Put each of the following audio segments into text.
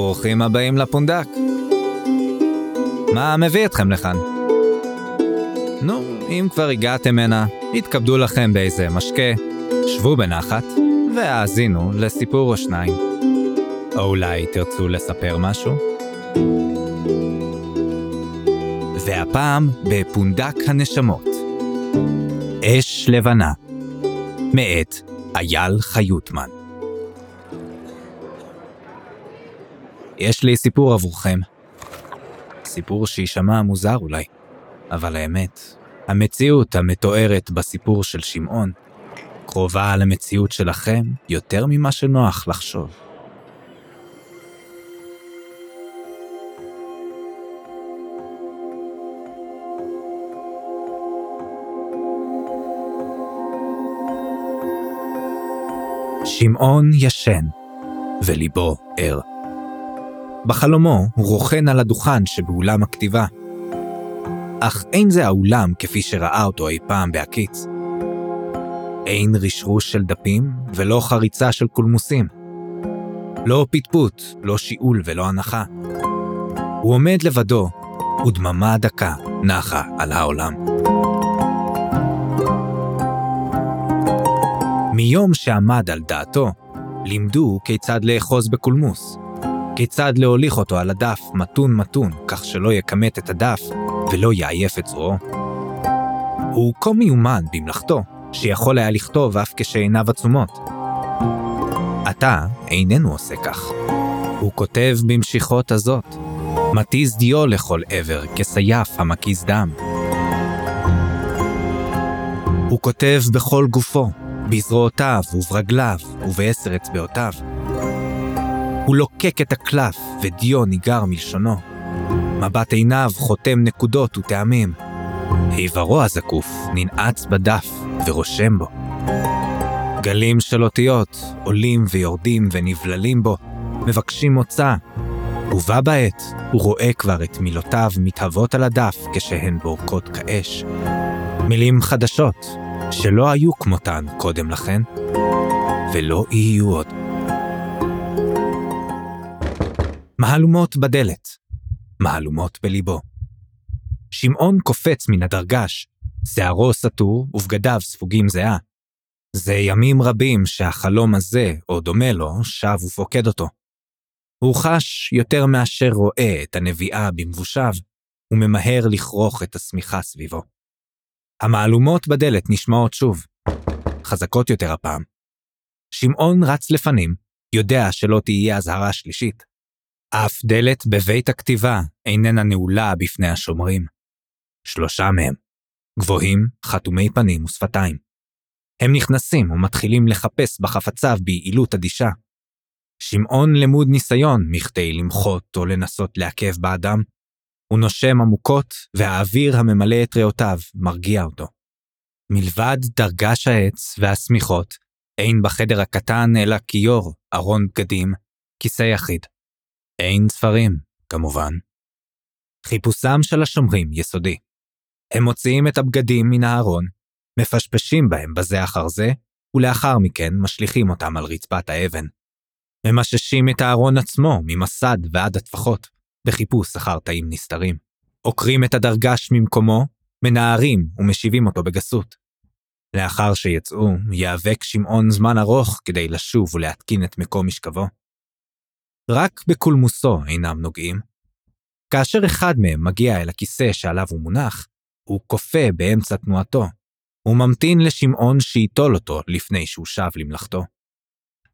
ברוכים הבאים לפונדק. מה מביא אתכם לכאן? נו, אם כבר הגעתם הנה, יתכבדו לכם באיזה משקה, שבו בנחת, והאזינו לסיפור או שניים. או אולי תרצו לספר משהו? והפעם בפונדק הנשמות. אש לבנה, מאת אייל חיוטמן. יש לי סיפור עבורכם. סיפור שיישמע מוזר אולי, אבל האמת, המציאות המתוארת בסיפור של שמעון קרובה למציאות שלכם יותר ממה שנוח לחשוב. שמעון ישן, וליבו ער. בחלומו הוא רוכן על הדוכן שבאולם הכתיבה. אך אין זה האולם כפי שראה אותו אי פעם בהקיץ. אין רשרוש של דפים ולא חריצה של קולמוסים. לא פטפוט, לא שיעול ולא הנחה. הוא עומד לבדו, ודממה דקה נחה על העולם. מיום שעמד על דעתו, לימדו כיצד לאחוז בקולמוס, כיצד להוליך אותו על הדף מתון מתון, כך שלא יכמת את הדף ולא יעייף את זרועו. הוא כה מיומן במלאכתו, שיכול היה לכתוב אף כשעיניו עצומות. עתה איננו עושה כך. הוא כותב במשיכות הזאת, מתיז דיו לכל עבר כסייף המקיז דם. הוא כותב בכל גופו, בזרועותיו וברגליו ובעשר אצבעותיו. הוא לוקק את הקלף ודיו ניגר מלשונו. מבט עיניו חותם נקודות וטעמים. עברו הזקוף ננעץ בדף ורושם בו. גלים של אותיות עולים ויורדים ונבללים בו, מבקשים מוצא, ובה בעת הוא רואה כבר את מילותיו מתהוות על הדף כשהן בורקות כאש. מילים חדשות, שלא היו כמותן קודם לכן, ולא יהיו עוד. מהלומות בדלת, מהלומות בליבו. שמעון קופץ מן הדרגש, שערו סתור ובגדיו ספוגים זהה. זה ימים רבים שהחלום הזה, או דומה לו, שב ופוקד אותו. הוא חש יותר מאשר רואה את הנביאה במבושיו, וממהר לכרוך את השמיכה סביבו. המהלומות בדלת נשמעות שוב, חזקות יותר הפעם. שמעון רץ לפנים, יודע שלא תהיה אזהרה שלישית. אף דלת בבית הכתיבה איננה נעולה בפני השומרים. שלושה מהם, גבוהים, חתומי פנים ושפתיים. הם נכנסים ומתחילים לחפש בחפציו ביעילות אדישה. שמעון למוד ניסיון מכדי למחות או לנסות לעכב באדם. הוא נושם עמוקות, והאוויר הממלא את ריאותיו מרגיע אותו. מלבד דרגש העץ והשמיכות, אין בחדר הקטן אלא כיור, ארון בגדים, כיסא יחיד. אין ספרים, כמובן. חיפושם של השומרים יסודי. הם מוציאים את הבגדים מן הארון, מפשפשים בהם בזה אחר זה, ולאחר מכן משליכים אותם על רצפת האבן. ממששים את הארון עצמו ממסד ועד הטפחות, בחיפוש אחר תאים נסתרים. עוקרים את הדרגש ממקומו, מנערים ומשיבים אותו בגסות. לאחר שיצאו, ייאבק שמעון זמן ארוך כדי לשוב ולהתקין את מקום משכבו. רק בקולמוסו אינם נוגעים. כאשר אחד מהם מגיע אל הכיסא שעליו הוא מונח, הוא כופה באמצע תנועתו. הוא ממתין לשמעון שייטול אותו לפני שהוא שב למלאכתו.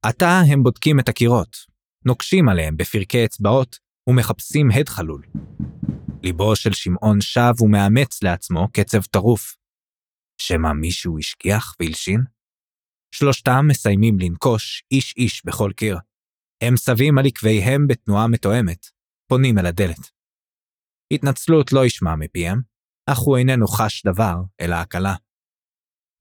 עתה הם בודקים את הקירות, נוקשים עליהם בפרקי אצבעות ומחפשים הד חלול. ליבו של שמעון שב ומאמץ לעצמו קצב טרוף. שמא מישהו השגיח והלשין? שלושתם מסיימים לנקוש איש-איש בכל קיר. הם סבים על עקביהם בתנועה מתואמת, פונים אל הדלת. התנצלות לא ישמע מפיהם, אך הוא איננו חש דבר, אלא הקלה.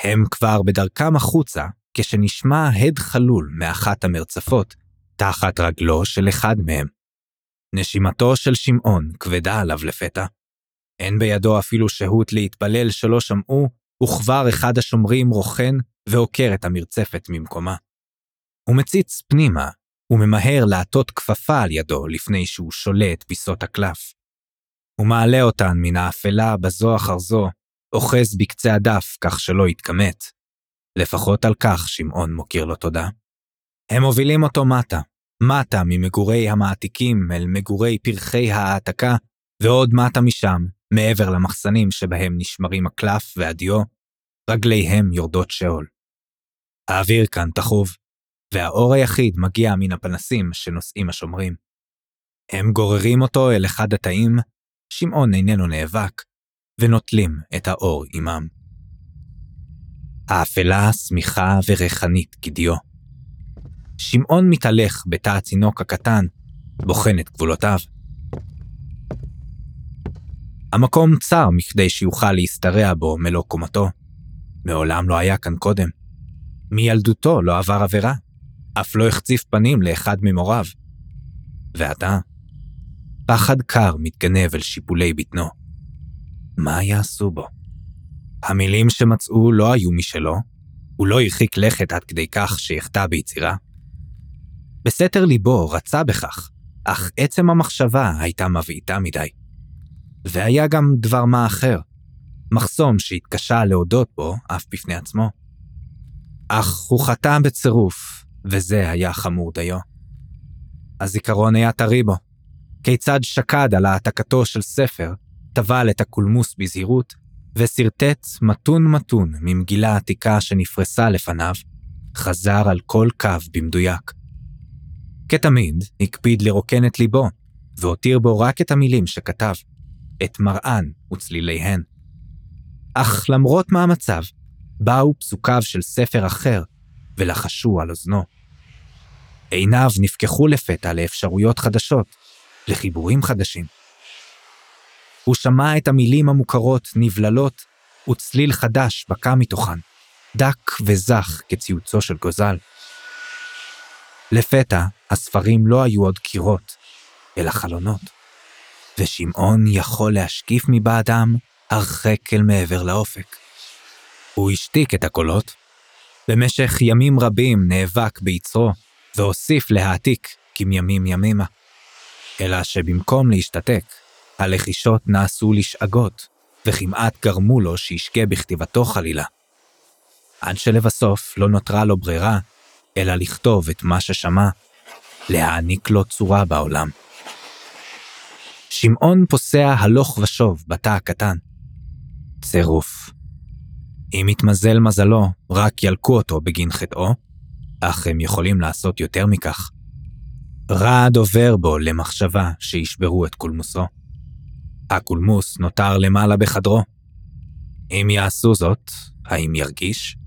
הם כבר בדרכם החוצה, כשנשמע הד חלול מאחת המרצפות, תחת רגלו של אחד מהם. נשימתו של שמעון כבדה עליו לפתע. אין בידו אפילו שהות להתפלל שלא שמעו, וכבר אחד השומרים רוכן ועוקר את המרצפת ממקומה. הוא מציץ פנימה, הוא ממהר לעטות כפפה על ידו לפני שהוא שולה את פיסות הקלף. הוא מעלה אותן מן האפלה בזו אחר זו, אוחז בקצה הדף כך שלא יתכמת. לפחות על כך שמעון מוקיר לו תודה. הם מובילים אותו מטה, מטה ממגורי המעתיקים אל מגורי פרחי ההעתקה, ועוד מטה משם, מעבר למחסנים שבהם נשמרים הקלף והדיו, רגליהם יורדות שאול. האוויר כאן תחוב, והאור היחיד מגיע מן הפנסים שנושאים השומרים. הם גוררים אותו אל אחד התאים, שמעון איננו נאבק, ונוטלים את האור עמם. האפלה שמיכה וריחנית כדיו. שמעון מתהלך בתא הצינוק הקטן, בוחן את גבולותיו. המקום צר מכדי שיוכל להשתרע בו מלוא קומתו. מעולם לא היה כאן קודם. מילדותו לא עבר עבירה, אף לא החציף פנים לאחד ממוריו. ועתה, פחד קר מתגנב אל שיפולי בטנו. מה יעשו בו? המילים שמצאו לא היו משלו, הוא לא הרחיק לכת עד כדי כך שיחטא ביצירה. בסתר ליבו רצה בכך, אך עצם המחשבה הייתה מבעיטה מדי. והיה גם דבר מה אחר, מחסום שהתקשה להודות בו אף בפני עצמו. אך הוא חטא בצירוף, וזה היה חמור דיו. הזיכרון היה טרי בו. כיצד שקד על העתקתו של ספר, טבל את הקולמוס בזהירות, ושרטט מתון מתון ממגילה עתיקה שנפרסה לפניו, חזר על כל קו במדויק. כתמיד, הקפיד לרוקן את ליבו, והותיר בו רק את המילים שכתב, את מראן וצליליהן. אך למרות מאמציו, באו פסוקיו של ספר אחר, ולחשו על אוזנו. עיניו נפקחו לפתע לאפשרויות חדשות, לחיבורים חדשים. הוא שמע את המילים המוכרות נבללות, וצליל חדש בקע מתוכן, דק וזך כציוצו של גוזל. לפתע, הספרים לא היו עוד קירות, אלא חלונות, ושמעון יכול להשקיף מבעדם הרחק אל מעבר לאופק. הוא השתיק את הקולות. במשך ימים רבים נאבק ביצרו, והוסיף להעתיק כמימים ימימה. אלא שבמקום להשתתק, הלחישות נעשו לשאגות, וכמעט גרמו לו שישקה בכתיבתו חלילה. עד שלבסוף לא נותרה לו ברירה, אלא לכתוב את מה ששמע, להעניק לו צורה בעולם. שמעון פוסע הלוך ושוב בתא הקטן. צירוף. אם יתמזל מזלו, רק ילקו אותו בגין חטאו, אך הם יכולים לעשות יותר מכך. רעד עובר בו למחשבה שישברו את קולמוסו. הקולמוס נותר למעלה בחדרו. אם יעשו זאת, האם ירגיש?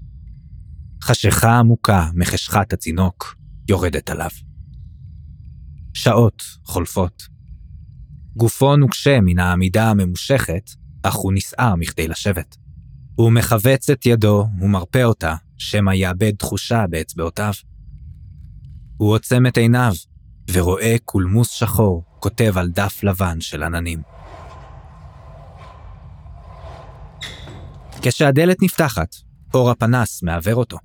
חשיכה עמוקה מחשכת הצינוק יורדת עליו. שעות חולפות. גופו נוקשה מן העמידה הממושכת, אך הוא נסער מכדי לשבת. הוא מכווץ את ידו ומרפא אותה, שמא יאבד תחושה באצבעותיו. הוא עוצם את עיניו, ורואה קולמוס שחור כותב על דף לבן של עננים. כשהדלת נפתחת, אור הפנס מעוור אותו.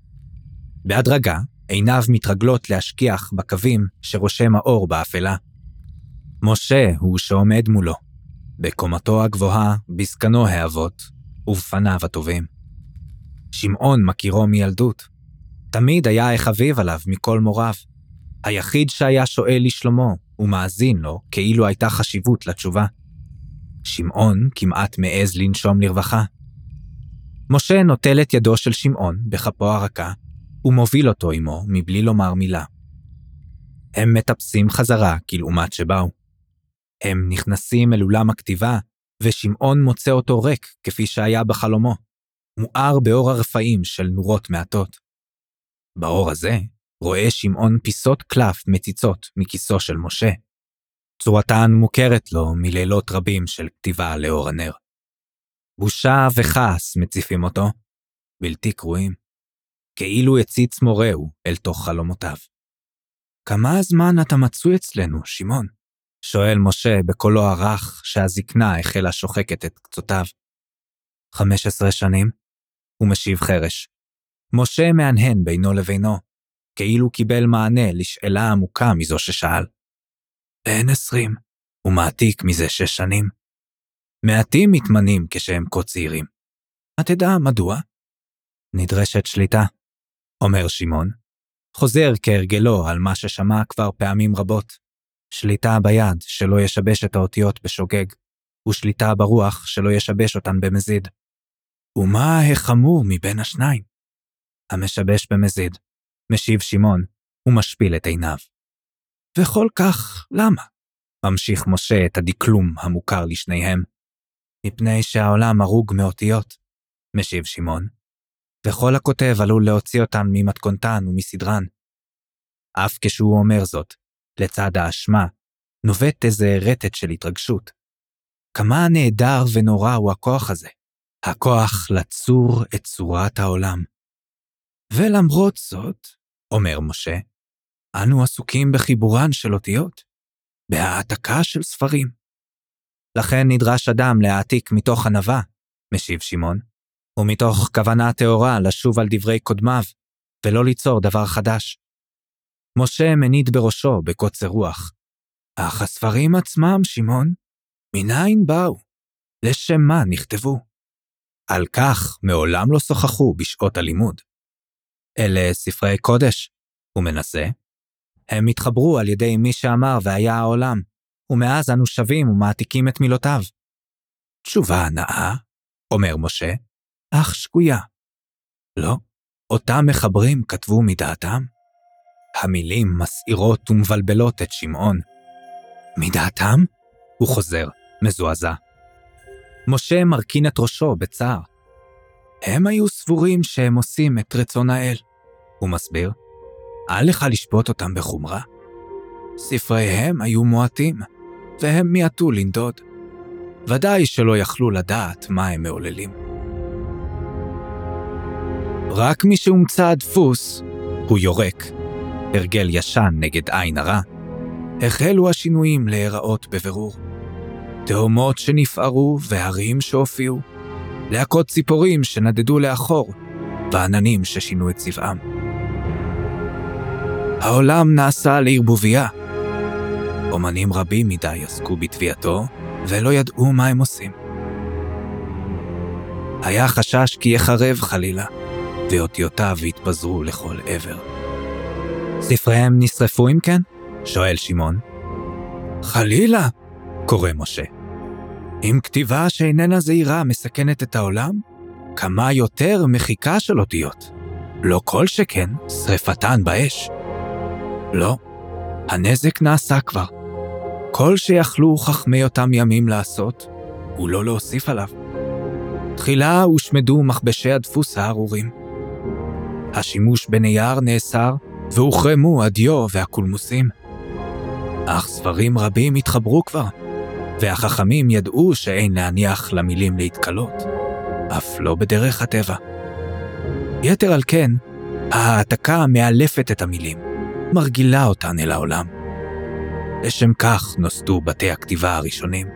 בהדרגה, עיניו מתרגלות להשכיח בקווים שרושם האור באפלה. משה הוא שעומד מולו, בקומתו הגבוהה, בזקנו האבות, ובפניו הטובים. שמעון מכירו מילדות. תמיד היה החביב עליו מכל מוריו. היחיד שהיה שואל לשלומו, ומאזין לו כאילו הייתה חשיבות לתשובה. שמעון כמעט מעז לנשום לרווחה. משה נוטל את ידו של שמעון בכפו הרכה, ומוביל אותו עמו מבלי לומר מילה. הם מטפסים חזרה כלעומת שבאו. הם נכנסים אל אולם הכתיבה, ושמעון מוצא אותו ריק כפי שהיה בחלומו, מואר באור הרפאים של נורות מעטות. באור הזה רואה שמעון פיסות קלף מציצות מכיסו של משה. צורתן מוכרת לו מלילות רבים של כתיבה לאור הנר. בושה וכעס מציפים אותו, בלתי קרואים, כאילו הציץ מורהו אל תוך חלומותיו. כמה זמן אתה מצוי אצלנו, שמעון? שואל משה בקולו הרך שהזקנה החלה שוחקת את קצותיו. חמש עשרה שנים? הוא משיב חרש. משה מהנהן בינו לבינו. כאילו קיבל מענה לשאלה עמוקה מזו ששאל. בן עשרים, ומעתיק מזה שש שנים. מעטים מתמנים כשהם כה צעירים. תדע מדוע? נדרשת שליטה, אומר שמעון. חוזר כהרגלו על מה ששמע כבר פעמים רבות. שליטה ביד שלא ישבש את האותיות בשוגג, ושליטה ברוח שלא ישבש אותן במזיד. ומה החמור מבין השניים? המשבש במזיד, משיב שמעון, ומשפיל את עיניו. וכל כך למה? ממשיך משה את הדקלום המוכר לשניהם. מפני שהעולם הרוג מאותיות, משיב שמעון, וכל הכותב עלול להוציא אותן ממתכונתן ומסדרן. אף כשהוא אומר זאת, לצד האשמה, נובט איזה רטט של התרגשות. כמה נהדר ונורא הוא הכוח הזה, הכוח לצור את צורת העולם. ולמרות זאת, אומר משה, אנו עסוקים בחיבורן של אותיות, בהעתקה של ספרים. לכן נדרש אדם להעתיק מתוך ענווה, משיב שמעון, ומתוך כוונה טהורה לשוב על דברי קודמיו, ולא ליצור דבר חדש. משה מניד בראשו בקוצר רוח. אך הספרים עצמם, שמעון, מניין באו? לשם מה נכתבו? על כך מעולם לא שוחחו בשעות הלימוד. אלה ספרי קודש, הוא מנסה. הם התחברו על ידי מי שאמר והיה העולם, ומאז אנו שבים ומעתיקים את מילותיו. תשובה הנאה, אומר משה, אך שגויה. לא, אותם מחברים כתבו מדעתם. המילים מסעירות ומבלבלות את שמעון. מדעתם? הוא חוזר, מזועזע. משה מרכין את ראשו בצער. הם היו סבורים שהם עושים את רצון האל, הוא מסביר. אל לך לשפוט אותם בחומרה. ספריהם היו מועטים, והם מיעטו לנדוד. ודאי שלא יכלו לדעת מה הם מעוללים. רק משהומצא הדפוס, הוא יורק, הרגל ישן נגד עין הרע, החלו השינויים להיראות בבירור. תהומות שנפערו והרים שהופיעו, להקות ציפורים שנדדו לאחור, ועננים ששינו את צבעם. העולם נעשה לערבוביה. אומנים רבים מדי עסקו בתביעתו, ולא ידעו מה הם עושים. היה חשש כי יחרב חלילה, ואותיותיו יתפזרו לכל עבר. ספריהם נשרפו אם כן? שואל שמעון. חלילה, קורא משה. אם כתיבה שאיננה זהירה מסכנת את העולם, כמה יותר מחיקה של אותיות. לא כל שכן, שרפתן באש. לא, הנזק נעשה כבר. כל שיכלו חכמי אותם ימים לעשות, הוא לא להוסיף עליו. תחילה הושמדו מכבשי הדפוס הארורים. השימוש בנייר נאסר, והוחרמו הדיו והקולמוסים. אך ספרים רבים התחברו כבר, והחכמים ידעו שאין להניח למילים להתקלות, אף לא בדרך הטבע. יתר על כן, ההעתקה מאלפת את המילים, מרגילה אותן אל העולם. לשם כך נוסדו בתי הכתיבה הראשונים.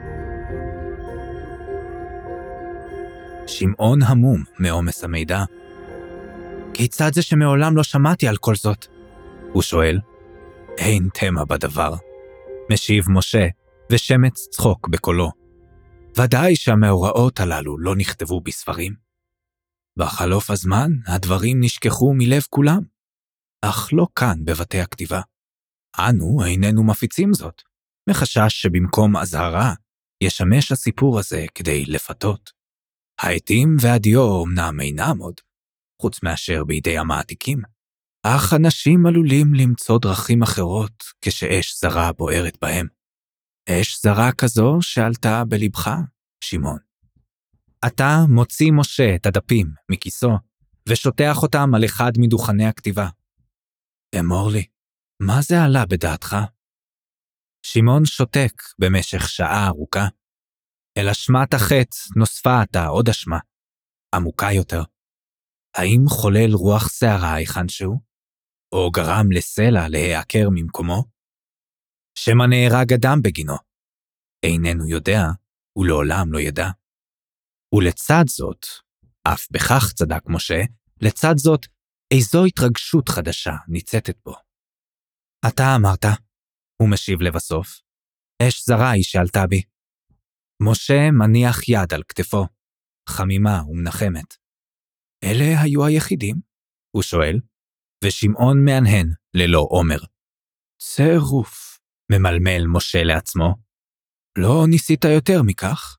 שמעון המום מעומס המידע. כיצד זה שמעולם לא שמעתי על כל זאת? הוא שואל. אין תמה בדבר. משיב משה, ושמץ צחוק בקולו. ודאי שהמאורעות הללו לא נכתבו בספרים. בחלוף הזמן הדברים נשכחו מלב כולם, אך לא כאן בבתי הכתיבה. אנו איננו מפיצים זאת, מחשש שבמקום אזהרה, ישמש הסיפור הזה כדי לפתות. העטים והדיו אמנם אינם עוד, חוץ מאשר בידי המעתיקים, אך אנשים עלולים למצוא דרכים אחרות כשאש זרה בוערת בהם. אש זרה כזו שעלתה בלבך, שמעון. עתה מוציא משה את הדפים מכיסו, ושוטח אותם על אחד מדוכני הכתיבה. אמור לי, מה זה עלה בדעתך? שמעון שותק במשך שעה ארוכה. אל אשמת החטא נוספה עתה עוד אשמה, עמוקה יותר. האם חולל רוח שערה היכן או גרם לסלע להיעקר ממקומו? שמא נהרג אדם בגינו. איננו יודע, ולעולם לא ידע. ולצד זאת, אף בכך צדק משה, לצד זאת, איזו התרגשות חדשה ניצתת בו. אתה אמרת, הוא משיב לבסוף, אש זרה היא שעלתה בי. משה מניח יד על כתפו, חמימה ומנחמת. אלה היו היחידים? הוא שואל, ושמעון מהנהן ללא עומר. צירוף, ממלמל משה לעצמו. לא ניסית יותר מכך?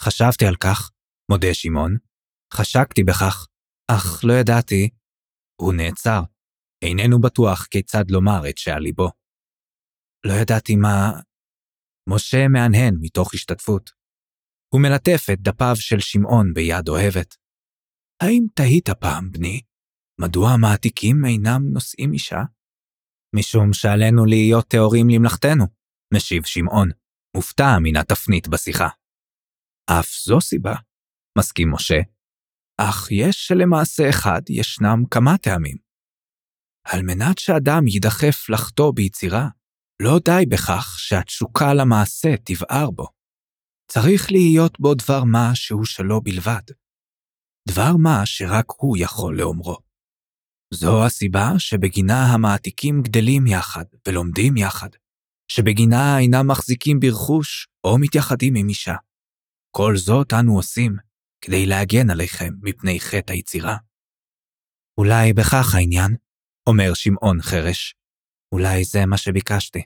חשבתי על כך, מודה שמעון. חשקתי בכך, אך לא ידעתי. הוא נעצר. איננו בטוח כיצד לומר את שעל ליבו. לא ידעתי מה... משה מהנהן מתוך השתתפות. הוא מלטף את דפיו של שמעון ביד אוהבת. האם תהית פעם, בני, מדוע המעתיקים אינם נושאים אישה? משום שעלינו להיות טהורים למלאכתנו, משיב שמעון, מופתע מן התפנית בשיחה. אף זו סיבה, מסכים משה, אך יש שלמעשה אחד ישנם כמה טעמים. על מנת שאדם יידחף לחטוא ביצירה, לא די בכך שהתשוקה למעשה תבער בו. צריך להיות בו דבר מה שהוא שלו בלבד. דבר מה שרק הוא יכול לאומרו. זו הסיבה שבגינה המעתיקים גדלים יחד ולומדים יחד, שבגינה אינם מחזיקים ברכוש או מתייחדים עם אישה. כל זאת אנו עושים כדי להגן עליכם מפני חטא היצירה. אולי בכך העניין, אומר שמעון חרש. אולי זה מה שביקשתי.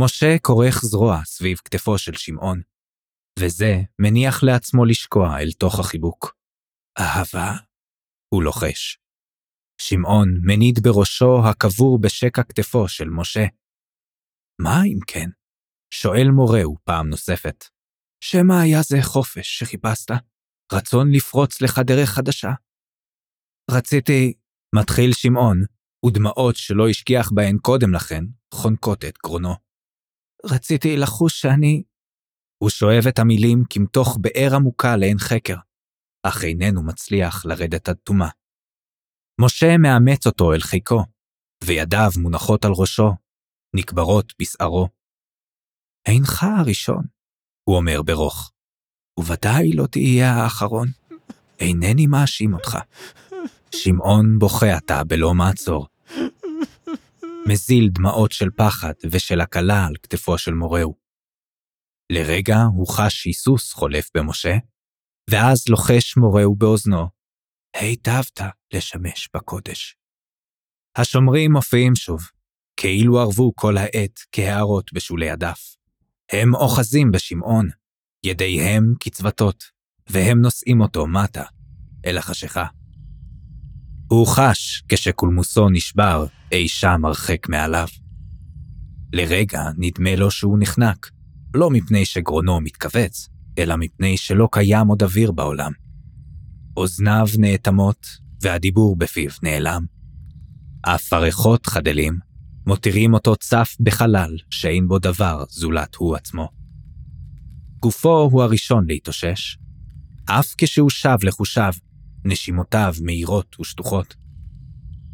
משה כורך זרוע סביב כתפו של שמעון, וזה מניח לעצמו לשקוע אל תוך החיבוק. אהבה? הוא לוחש. שמעון מניד בראשו הקבור בשקע כתפו של משה. מה אם כן? שואל מורהו פעם נוספת. שמא היה זה חופש שחיפשת? רצון לפרוץ לך דרך חדשה? רציתי, מתחיל שמעון, ודמעות שלא השכיח בהן קודם לכן, חונקות את גרונו. רציתי לחוש שאני... הוא שואב את המילים כמתוך באר עמוקה לעין חקר, אך איננו מצליח לרדת עד תומה. משה מאמץ אותו אל חיקו, וידיו מונחות על ראשו, נקברות בשערו. אינך הראשון, הוא אומר ברוך, וודאי לא תהיה האחרון. אינני מאשים אותך. שמעון בוכה עתה בלא מעצור. מזיל דמעות של פחד ושל הקלה על כתפו של מורהו. לרגע הוא חש היסוס חולף במשה, ואז לוחש מורהו באוזנו, היטבת לשמש בקודש. השומרים מופיעים שוב, כאילו ערבו כל העת כהערות בשולי הדף. הם אוחזים בשמעון, ידיהם קצבתות, והם נושאים אותו מטה, אל החשיכה. הוא חש כשקולמוסו נשבר אי שם הרחק מעליו. לרגע נדמה לו שהוא נחנק, לא מפני שגרונו מתכווץ, אלא מפני שלא קיים עוד אוויר בעולם. אוזניו נאטמות, והדיבור בפיו נעלם. אף הריחות חדלים, מותירים אותו צף בחלל שאין בו דבר זולת הוא עצמו. גופו הוא הראשון להתאושש, אף כשהוא שב לחושיו, נשימותיו מהירות ושטוחות.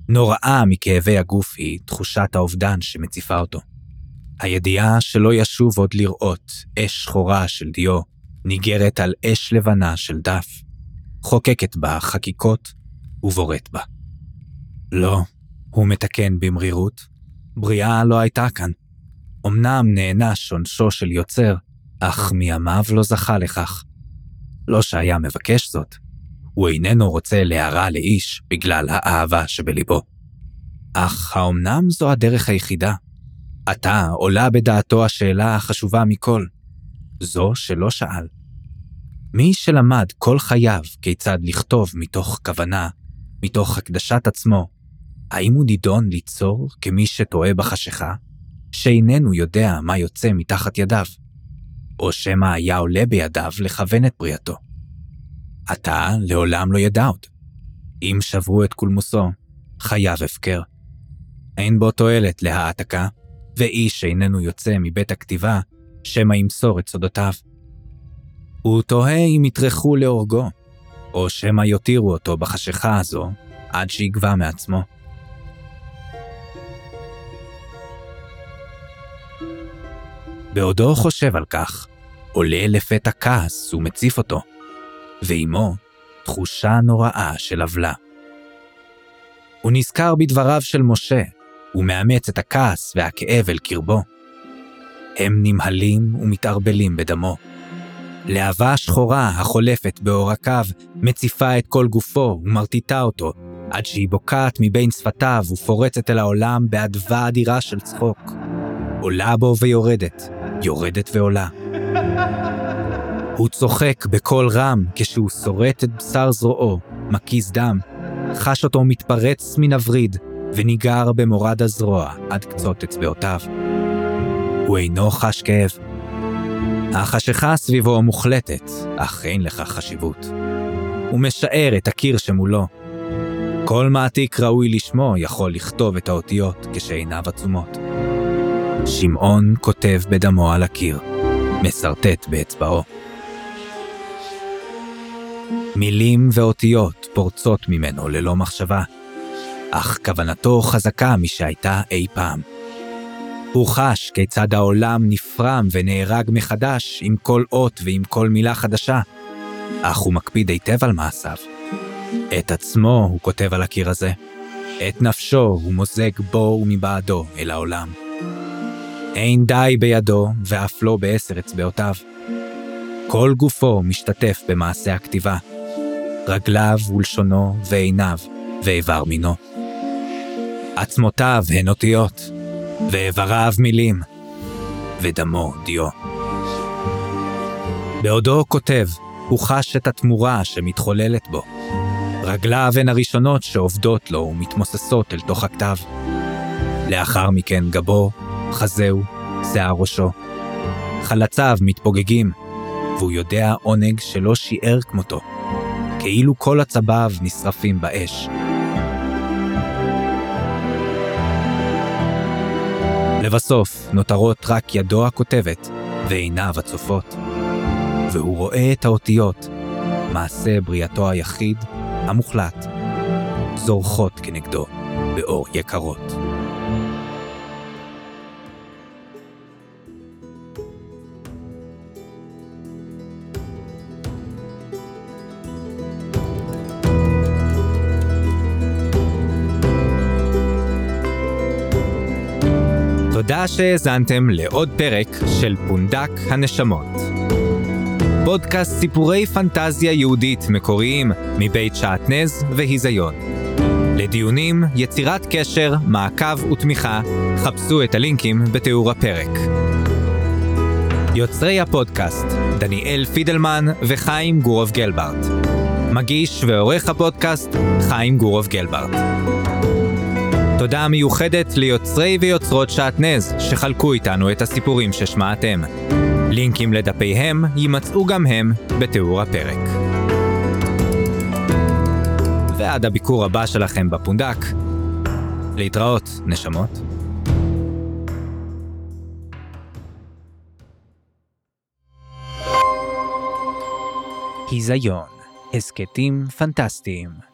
נוראה מכאבי הגוף היא תחושת האובדן שמציפה אותו. הידיעה שלא ישוב עוד לראות אש שחורה של דיו ניגרת על אש לבנה של דף, חוקקת בה חקיקות ובורט בה. לא, הוא מתקן במרירות, בריאה לא הייתה כאן. אמנם נענש עונשו של יוצר, אך מימיו לא זכה לכך. לא שהיה מבקש זאת, הוא איננו רוצה להרע לאיש בגלל האהבה שבליבו. אך האומנם זו הדרך היחידה? עתה עולה בדעתו השאלה החשובה מכל, זו שלא שאל. מי שלמד כל חייו כיצד לכתוב מתוך כוונה, מתוך הקדשת עצמו, האם הוא נידון ליצור כמי שטועה בחשיכה, שאיננו יודע מה יוצא מתחת ידיו, או שמא היה עולה בידיו לכוון את בריאתו? עתה לעולם לא ידע עוד. אם שברו את קולמוסו, חייו הפקר. אין בו תועלת להעתקה, ואיש איננו יוצא מבית הכתיבה, שמא ימסור את סודותיו. הוא תוהה אם יטרחו להורגו, או שמא יותירו אותו בחשיכה הזו עד שיגבה מעצמו. בעודו חושב על כך, עולה לפתע כעס ומציף אותו, ועימו תחושה נוראה של עוולה. הוא נזכר בדבריו של משה, ומאמץ את הכעס והכאב אל קרבו. הם נמהלים ומתערבלים בדמו. להבה שחורה החולפת בעורקיו מציפה את כל גופו ומרטיטה אותו, עד שהיא בוקעת מבין שפתיו ופורצת אל העולם באדווה אדירה של צחוק. עולה בו ויורדת, יורדת ועולה. הוא צוחק בקול רם כשהוא שורט את בשר זרועו, מקיז דם, חש אותו מתפרץ מן הווריד, וניגר במורד הזרוע עד קצות אצבעותיו. הוא אינו חש כאב. החשיכה סביבו מוחלטת, אך אין לכך חשיבות. הוא משער את הקיר שמולו. כל מעתיק ראוי לשמו יכול לכתוב את האותיות כשעיניו עצומות. שמעון כותב בדמו על הקיר, משרטט באצבעו. מילים ואותיות פורצות ממנו ללא מחשבה, אך כוונתו חזקה משהייתה אי פעם. הוא חש כיצד העולם נפרם ונהרג מחדש עם כל אות ועם כל מילה חדשה, אך הוא מקפיד היטב על מעשיו. את עצמו הוא כותב על הקיר הזה, את נפשו הוא מוזג בו ומבעדו אל העולם. אין די בידו ואף לא בעשר אצבעותיו. כל גופו משתתף במעשה הכתיבה, רגליו ולשונו ועיניו ואיבר מינו. עצמותיו הן אותיות, ואיבריו מילים, ודמו דיו. בעודו כותב, הוא חש את התמורה שמתחוללת בו. רגליו הן הראשונות שעובדות לו ומתמוססות אל תוך הכתב. לאחר מכן גבו, חזהו, שיער ראשו. חלציו מתפוגגים, והוא יודע עונג שלא שיער כמותו, כאילו כל עצביו נשרפים באש. לבסוף, נותרות רק ידו הכותבת ועיניו הצופות. והוא רואה את האותיות, מעשה בריאתו היחיד, המוחלט, זורחות כנגדו באור יקרות. תודה שהאזנתם לעוד פרק של פונדק הנשמות. פודקאסט סיפורי פנטזיה יהודית מקוריים מבית שעטנז והיזיון. לדיונים, יצירת קשר, מעקב ותמיכה, חפשו את הלינקים בתיאור הפרק. יוצרי הפודקאסט, דניאל פידלמן וחיים גורוב גלברט. מגיש ועורך הפודקאסט, חיים גורוב גלברט. תודה מיוחדת ליוצרי ויוצרות שעטנז שחלקו איתנו את הסיפורים ששמעתם. לינקים לדפיהם יימצאו גם הם בתיאור הפרק. ועד הביקור הבא שלכם בפונדק, להתראות, נשמות. היזיון, הסכתים פנטסטיים